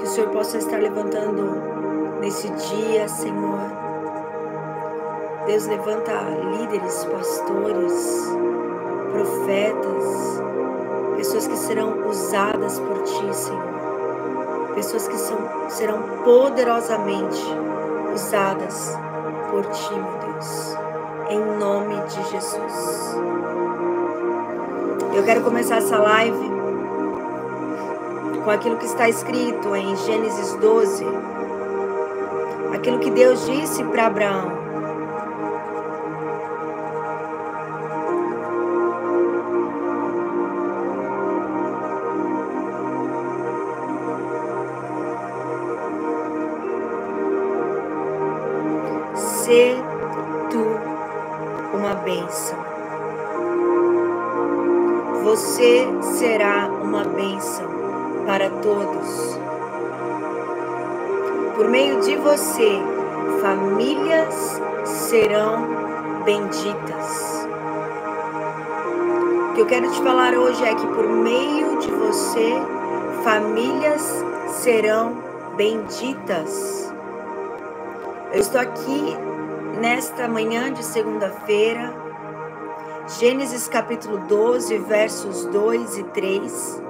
que o Senhor possa estar levantando nesse dia, Senhor. Deus levanta líderes, pastores, profetas, pessoas que serão usadas por Ti, Senhor. Pessoas que são, serão poderosamente usadas por Ti, meu Deus. Em nome de Jesus. Eu quero começar essa live com aquilo que está escrito em Gênesis 12. Aquilo que Deus disse para Abraão. Ser tu uma bênção. Você será uma bênção para todos. Por meio de você, famílias serão benditas. O que eu quero te falar hoje é que por meio de você, famílias serão benditas. Eu estou aqui nesta manhã de segunda-feira, Gênesis capítulo 12, versos 2 e 3.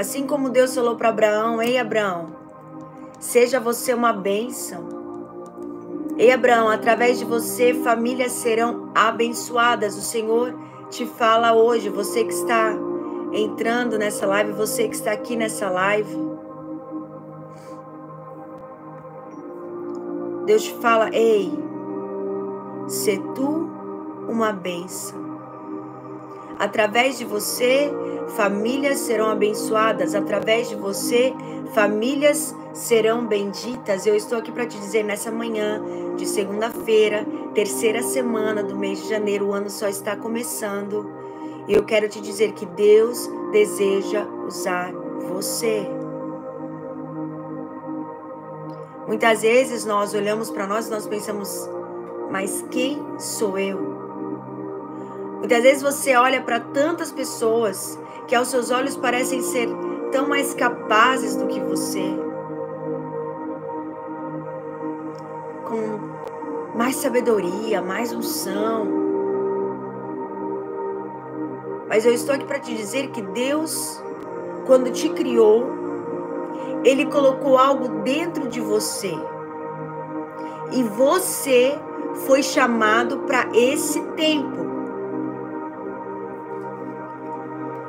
Assim como Deus falou para Abraão: Ei, Abraão, seja você uma bênção. Ei, Abraão, através de você, famílias serão abençoadas. O Senhor te fala hoje, você que está entrando nessa live, você que está aqui nessa live. Deus te fala: Ei, se tu uma bênção. Através de você, famílias serão abençoadas. Através de você, famílias serão benditas. Eu estou aqui para te dizer nessa manhã de segunda-feira, terceira semana do mês de janeiro, o ano só está começando. E eu quero te dizer que Deus deseja usar você. Muitas vezes nós olhamos para nós e nós pensamos, mas quem sou eu? Muitas vezes você olha para tantas pessoas que aos seus olhos parecem ser tão mais capazes do que você, com mais sabedoria, mais unção. Mas eu estou aqui para te dizer que Deus, quando te criou, Ele colocou algo dentro de você. E você foi chamado para esse tempo.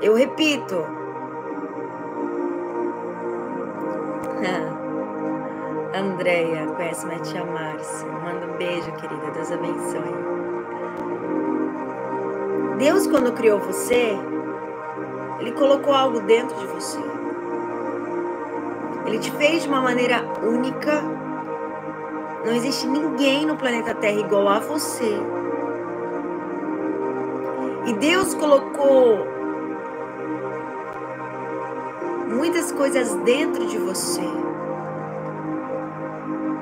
Eu repito. Andréia, conhece minha tia Márcia. Manda um beijo, querida. Deus abençoe. Deus, quando criou você, Ele colocou algo dentro de você. Ele te fez de uma maneira única. Não existe ninguém no planeta Terra igual a você. E Deus colocou muitas coisas dentro de você.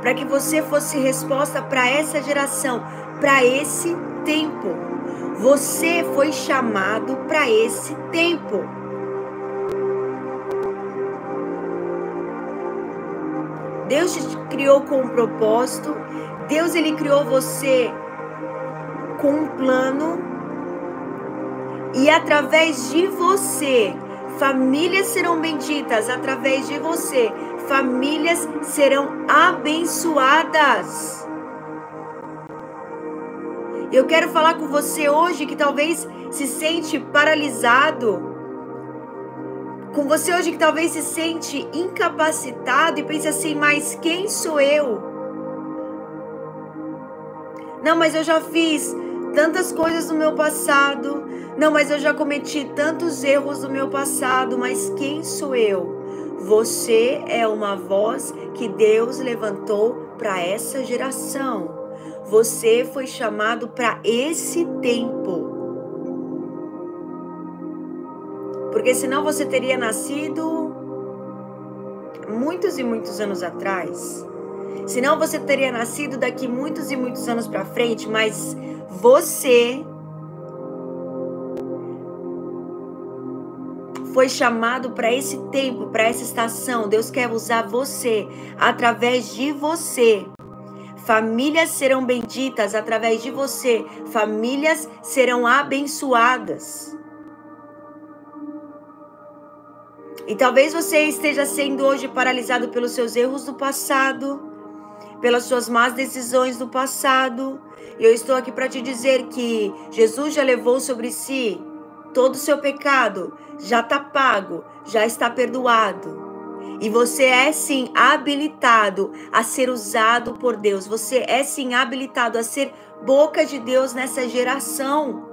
Para que você fosse resposta para essa geração, para esse tempo. Você foi chamado para esse tempo. Deus te criou com um propósito. Deus ele criou você com um plano. E através de você, Famílias serão benditas através de você. Famílias serão abençoadas. Eu quero falar com você hoje que talvez se sente paralisado. Com você hoje que talvez se sente incapacitado e pensa assim, mas quem sou eu? Não, mas eu já fiz tantas coisas no meu passado. Não, mas eu já cometi tantos erros no meu passado. Mas quem sou eu? Você é uma voz que Deus levantou para essa geração. Você foi chamado para esse tempo. Porque senão você teria nascido muitos e muitos anos atrás. Senão você teria nascido daqui muitos e muitos anos para frente, mas você foi chamado para esse tempo, para essa estação. Deus quer usar você através de você. Famílias serão benditas através de você. Famílias serão abençoadas. E talvez você esteja sendo hoje paralisado pelos seus erros do passado, pelas suas más decisões do passado. E eu estou aqui para te dizer que Jesus já levou sobre si todo o seu pecado, já está pago, já está perdoado. E você é sim habilitado a ser usado por Deus. Você é sim habilitado a ser boca de Deus nessa geração.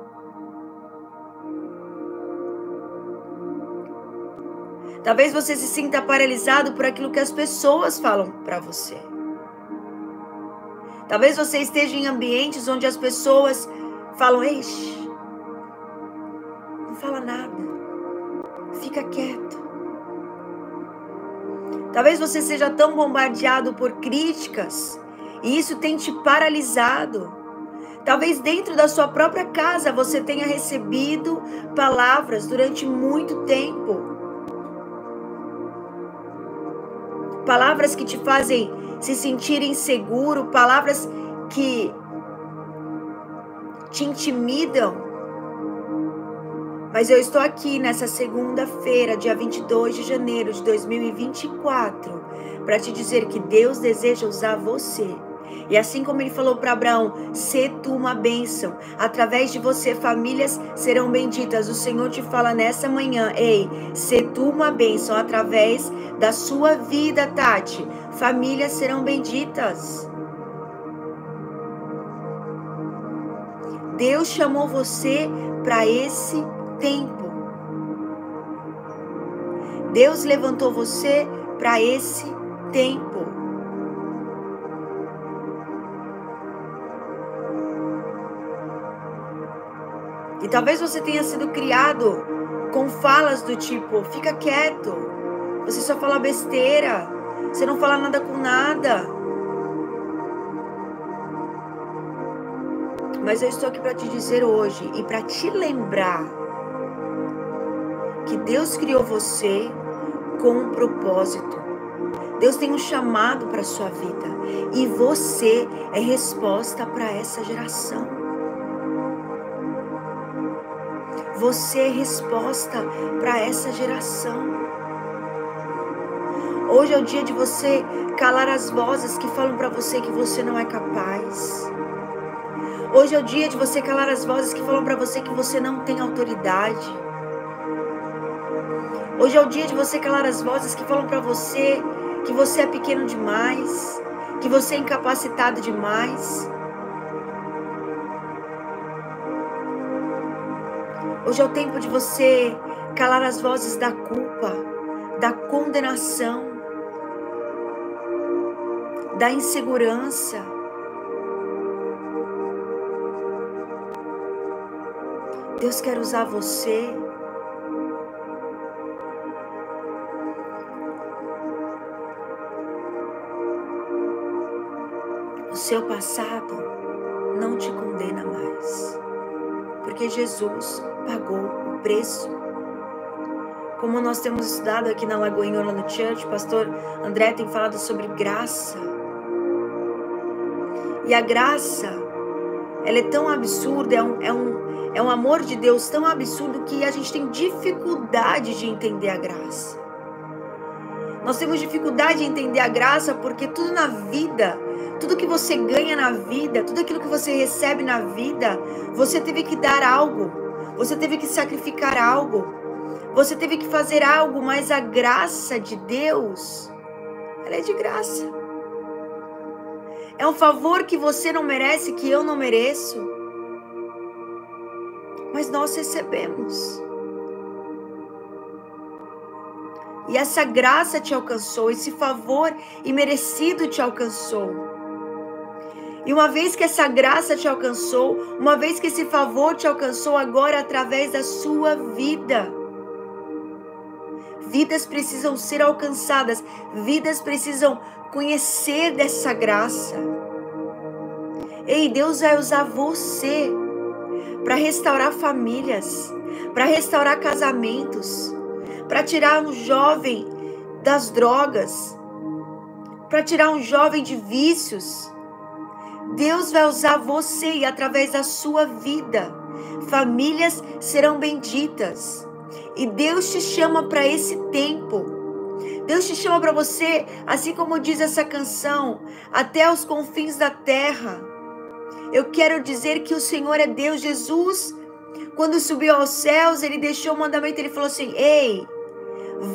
Talvez você se sinta paralisado por aquilo que as pessoas falam para você. Talvez você esteja em ambientes onde as pessoas falam: não fala nada, fica quieto. Talvez você seja tão bombardeado por críticas e isso tenha te paralisado. Talvez dentro da sua própria casa você tenha recebido palavras durante muito tempo palavras que te fazem se sentir inseguro, palavras que te intimidam. Mas eu estou aqui nessa segunda-feira, dia 22 de janeiro de 2024, para te dizer que Deus deseja usar você e assim como ele falou para Abraão, se tu uma bênção, através de você famílias serão benditas. O Senhor te fala nessa manhã, ei, se tu uma bênção, através da sua vida, Tati, famílias serão benditas. Deus chamou você para esse tempo. Deus levantou você para esse tempo. E talvez você tenha sido criado com falas do tipo: fica quieto, você só fala besteira, você não fala nada com nada. Mas eu estou aqui para te dizer hoje e para te lembrar que Deus criou você com um propósito. Deus tem um chamado para sua vida e você é resposta para essa geração. Você é resposta para essa geração. Hoje é o dia de você calar as vozes que falam para você que você não é capaz. Hoje é o dia de você calar as vozes que falam para você que você não tem autoridade. Hoje é o dia de você calar as vozes que falam para você que você é pequeno demais, que você é incapacitado demais. Hoje é o tempo de você calar as vozes da culpa, da condenação, da insegurança. Deus quer usar você. O seu passado não te condena mais, porque Jesus pagou o preço. Como nós temos estudado aqui na Lagoinha no Church, o pastor André tem falado sobre graça. E a graça, ela é tão absurda, é um, é um, é um amor de Deus tão absurdo que a gente tem dificuldade de entender a graça. Nós temos dificuldade de entender a graça porque tudo na vida, tudo que você ganha na vida, tudo aquilo que você recebe na vida, você teve que dar algo. Você teve que sacrificar algo. Você teve que fazer algo, mas a graça de Deus, ela é de graça. É um favor que você não merece, que eu não mereço. Mas nós recebemos. E essa graça te alcançou, esse favor imerecido te alcançou. E uma vez que essa graça te alcançou, uma vez que esse favor te alcançou agora através da sua vida, Vidas precisam ser alcançadas, vidas precisam conhecer dessa graça. Ei, Deus vai usar você para restaurar famílias, para restaurar casamentos, para tirar um jovem das drogas, para tirar um jovem de vícios. Deus vai usar você e através da sua vida, famílias serão benditas. E Deus te chama para esse tempo. Deus te chama para você, assim como diz essa canção, até os confins da terra. Eu quero dizer que o Senhor é Deus. Jesus, quando subiu aos céus, ele deixou o mandamento, ele falou assim: Ei,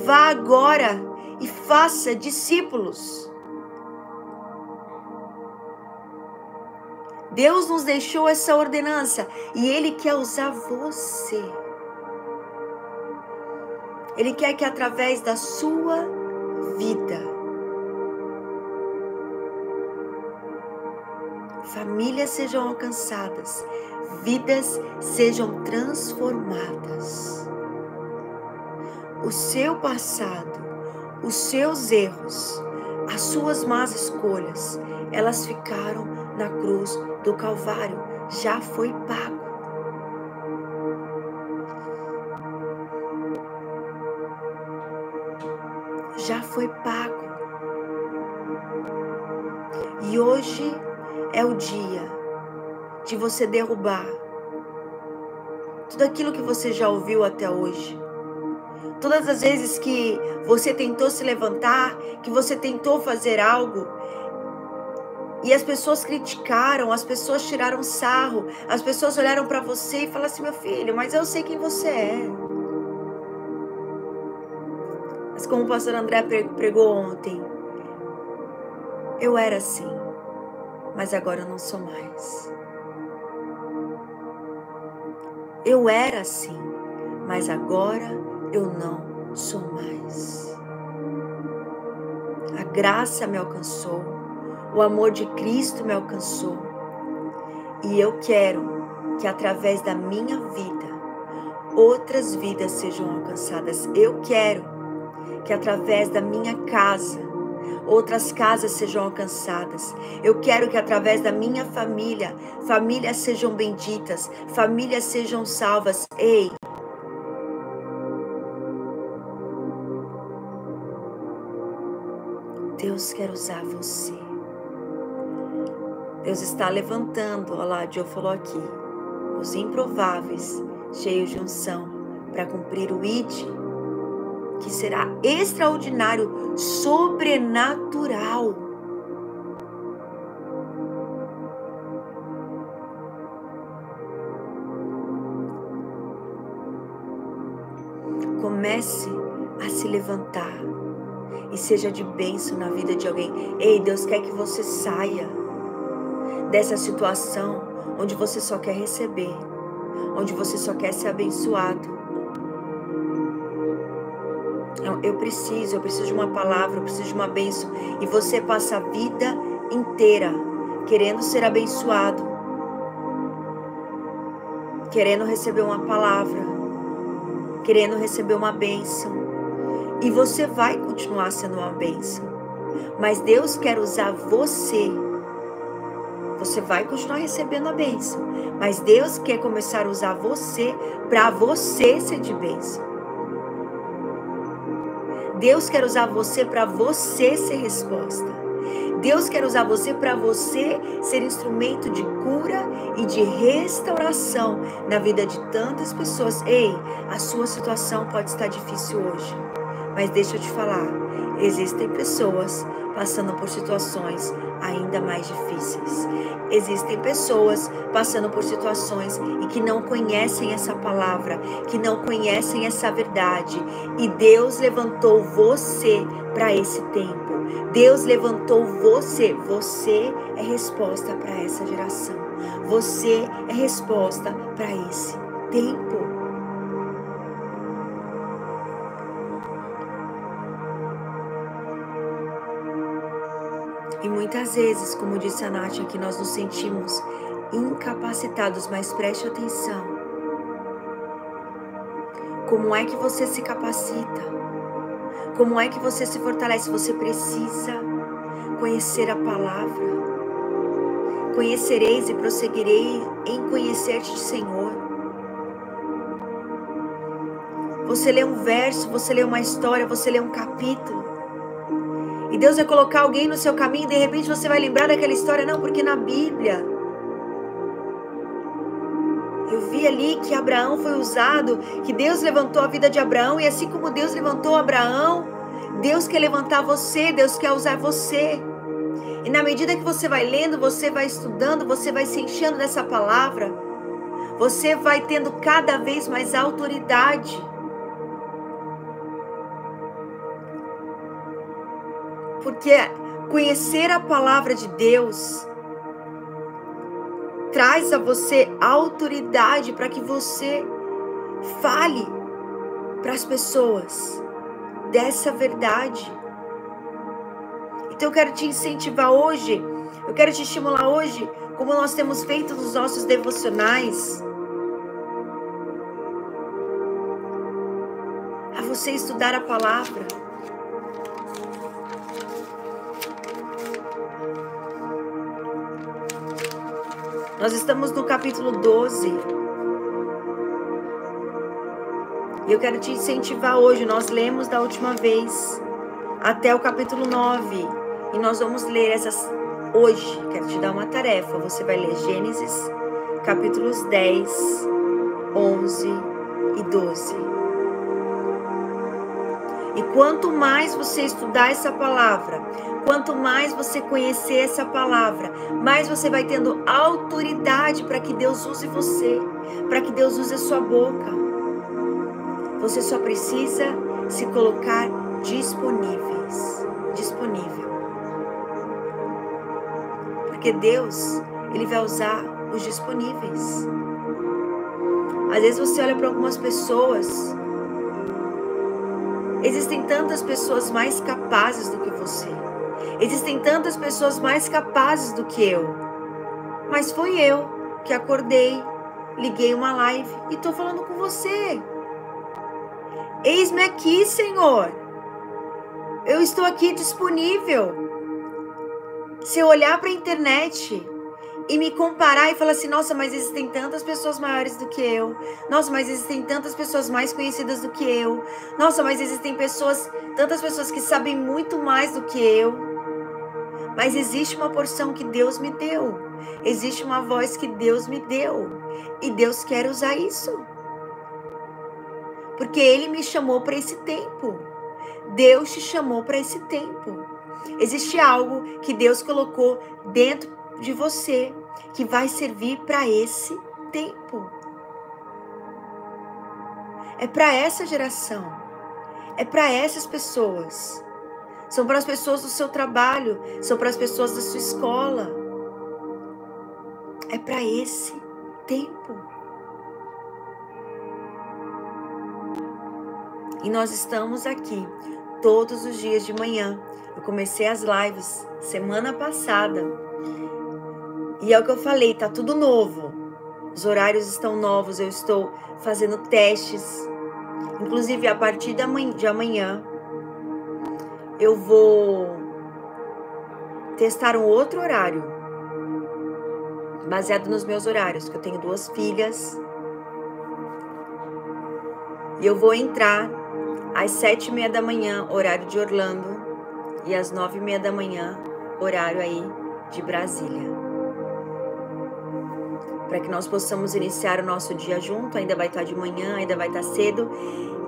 vá agora e faça discípulos. Deus nos deixou essa ordenança e Ele quer usar você. Ele quer que através da sua vida, famílias sejam alcançadas, vidas sejam transformadas. O seu passado, os seus erros, as suas más escolhas, elas ficaram na cruz do Calvário, já foi pago. já foi pago. E hoje é o dia de você derrubar tudo aquilo que você já ouviu até hoje. Todas as vezes que você tentou se levantar, que você tentou fazer algo, e as pessoas criticaram, as pessoas tiraram sarro, as pessoas olharam para você e falaram assim: meu filho, mas eu sei quem você é. Mas como o pastor André pregou ontem, eu era assim, mas agora eu não sou mais. Eu era assim, mas agora eu não sou mais. A graça me alcançou, o amor de Cristo me alcançou. E eu quero que através da minha vida outras vidas sejam alcançadas. Eu quero que através da minha casa outras casas sejam alcançadas. Eu quero que através da minha família, famílias sejam benditas, famílias sejam salvas. Ei, Deus quer usar você. Deus está levantando, olha lá, Joe falou aqui, os improváveis, cheios de unção, para cumprir o ID que será extraordinário, sobrenatural. Comece a se levantar e seja de bênção na vida de alguém. Ei, Deus quer que você saia dessa situação onde você só quer receber, onde você só quer ser abençoado eu preciso, eu preciso de uma palavra, eu preciso de uma bênção. E você passa a vida inteira querendo ser abençoado, querendo receber uma palavra, querendo receber uma bênção. E você vai continuar sendo uma bênção. Mas Deus quer usar você. Você vai continuar recebendo a bênção. Mas Deus quer começar a usar você para você ser de bênção. Deus quer usar você para você ser resposta. Deus quer usar você para você ser instrumento de cura e de restauração na vida de tantas pessoas. Ei, a sua situação pode estar difícil hoje, mas deixa eu te falar, existem pessoas passando por situações ainda mais difíceis. Existem pessoas passando por situações e que não conhecem essa palavra, que não conhecem essa verdade. E Deus levantou você para esse tempo. Deus levantou você. Você é resposta para essa geração. Você é resposta para esse tempo. Muitas vezes, como disse a Nath aqui, nós nos sentimos incapacitados, mas preste atenção. Como é que você se capacita? Como é que você se fortalece? Você precisa conhecer a palavra. Conhecereis e prosseguirei em conhecer-te, Senhor. Você lê um verso, você lê uma história, você lê um capítulo. E Deus vai colocar alguém no seu caminho e de repente você vai lembrar daquela história. Não, porque na Bíblia eu vi ali que Abraão foi usado, que Deus levantou a vida de Abraão, e assim como Deus levantou Abraão, Deus quer levantar você, Deus quer usar você. E na medida que você vai lendo, você vai estudando, você vai se enchendo dessa palavra, você vai tendo cada vez mais autoridade. Porque conhecer a palavra de Deus traz a você autoridade para que você fale para as pessoas dessa verdade. Então eu quero te incentivar hoje, eu quero te estimular hoje, como nós temos feito nos nossos devocionais, a você estudar a palavra. Nós estamos no capítulo 12. E eu quero te incentivar hoje. Nós lemos da última vez até o capítulo 9. E nós vamos ler essas hoje. Quero te dar uma tarefa. Você vai ler Gênesis, capítulos 10, 11 e 12. E quanto mais você estudar essa palavra, Quanto mais você conhecer essa palavra, mais você vai tendo autoridade para que Deus use você, para que Deus use a sua boca. Você só precisa se colocar disponíveis, disponível. Porque Deus, ele vai usar os disponíveis. Às vezes você olha para algumas pessoas, existem tantas pessoas mais capazes do que você. Existem tantas pessoas mais capazes do que eu. Mas foi eu que acordei, liguei uma live e estou falando com você. Eis-me aqui, Senhor. Eu estou aqui disponível. Se eu olhar para a internet e me comparar e falar assim: nossa, mas existem tantas pessoas maiores do que eu. Nossa, mas existem tantas pessoas mais conhecidas do que eu. Nossa, mas existem pessoas, tantas pessoas que sabem muito mais do que eu. Mas existe uma porção que Deus me deu. Existe uma voz que Deus me deu. E Deus quer usar isso. Porque Ele me chamou para esse tempo. Deus te chamou para esse tempo. Existe algo que Deus colocou dentro de você que vai servir para esse tempo. É para essa geração. É para essas pessoas são para as pessoas do seu trabalho, são para as pessoas da sua escola. É para esse tempo. E nós estamos aqui todos os dias de manhã. Eu comecei as lives semana passada. E é o que eu falei, tá tudo novo. Os horários estão novos, eu estou fazendo testes. Inclusive a partir de amanhã eu vou testar um outro horário, baseado nos meus horários, que eu tenho duas filhas. E eu vou entrar às sete e meia da manhã, horário de Orlando, e às nove e meia da manhã, horário aí de Brasília. Para que nós possamos iniciar o nosso dia junto, ainda vai estar de manhã, ainda vai estar cedo,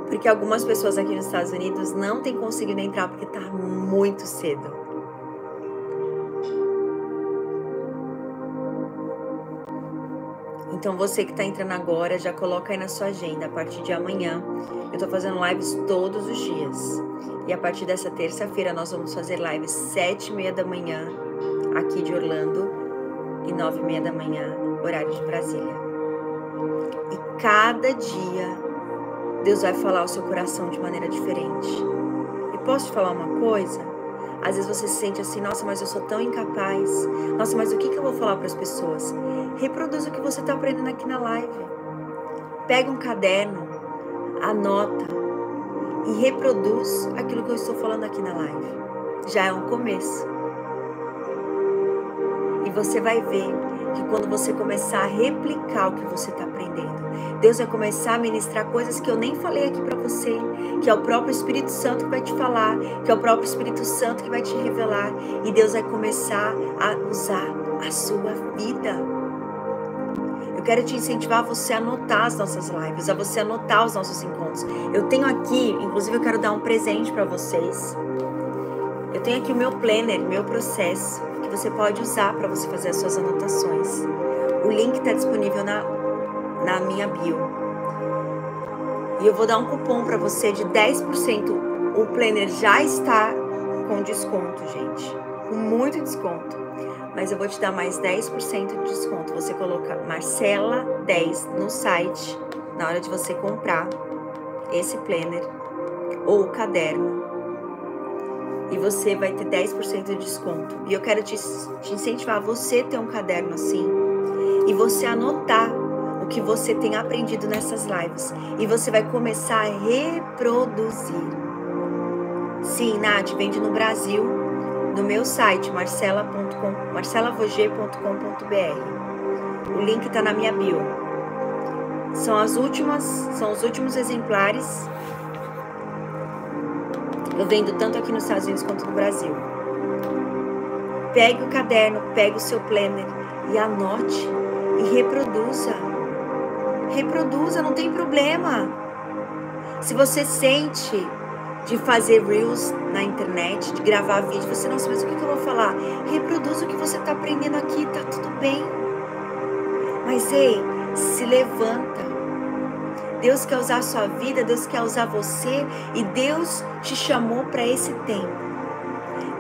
porque algumas pessoas aqui nos Estados Unidos não têm conseguido entrar porque está muito cedo. Então você que está entrando agora, já coloca aí na sua agenda. A partir de amanhã, eu estou fazendo lives todos os dias. E a partir dessa terça-feira, nós vamos fazer lives sete e meia da manhã aqui de Orlando e nove e meia da manhã, horário de Brasília. E cada dia Deus vai falar ao seu coração de maneira diferente. E posso te falar uma coisa? Às vezes você se sente assim, nossa, mas eu sou tão incapaz. Nossa, mas o que, que eu vou falar para as pessoas? Reproduza o que você está aprendendo aqui na live. Pega um caderno, anota e reproduz aquilo que eu estou falando aqui na live. Já é um começo. E você vai ver que quando você começar a replicar o que você está aprendendo, Deus vai começar a ministrar coisas que eu nem falei aqui para você, que é o próprio Espírito Santo que vai te falar, que é o próprio Espírito Santo que vai te revelar, e Deus vai começar a usar a sua vida. Eu quero te incentivar a você anotar as nossas lives, a você anotar os nossos encontros. Eu tenho aqui, inclusive eu quero dar um presente para vocês. Eu tenho aqui o meu planner, meu processo, você pode usar para você fazer as suas anotações. O link está disponível na, na minha bio. E eu vou dar um cupom para você de 10%. O planner já está com desconto, gente. Com muito desconto. Mas eu vou te dar mais 10% de desconto. Você coloca Marcela 10 no site na hora de você comprar esse planner ou o caderno e você vai ter 10% de desconto. E eu quero te, te incentivar a você ter um caderno assim e você anotar o que você tem aprendido nessas lives e você vai começar a reproduzir. Sim, Nath, vende no Brasil, no meu site marcela.com, marcelavoger.com.br. O link está na minha bio. São as últimas, são os últimos exemplares vendo tanto aqui nos Estados Unidos quanto no Brasil. Pegue o caderno, pegue o seu planner e anote e reproduza. Reproduza, não tem problema. Se você sente de fazer reels na internet, de gravar vídeo, você não sabe o que, eu vou falar. Reproduza o que você está aprendendo aqui, tá tudo bem. Mas ei, se levanta Deus quer usar a sua vida, Deus quer usar você e Deus te chamou para esse tempo.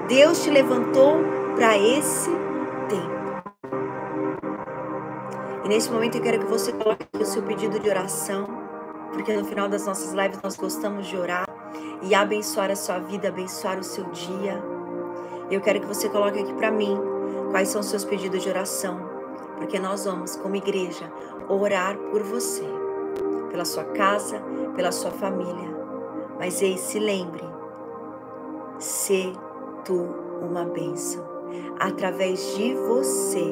Deus te levantou para esse tempo. E nesse momento eu quero que você coloque o seu pedido de oração, porque no final das nossas lives nós gostamos de orar e abençoar a sua vida, abençoar o seu dia. Eu quero que você coloque aqui para mim quais são os seus pedidos de oração, porque nós vamos, como igreja, orar por você pela sua casa, pela sua família. Mas ei, se lembre, se tu uma bênção. Através de você,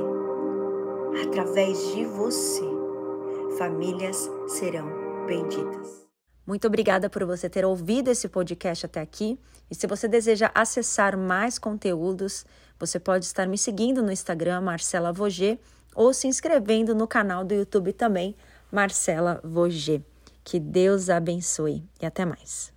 através de você, famílias serão benditas. Muito obrigada por você ter ouvido esse podcast até aqui. E se você deseja acessar mais conteúdos, você pode estar me seguindo no Instagram, Marcela Voger, ou se inscrevendo no canal do YouTube também, Marcela Voger. Que Deus abençoe e até mais.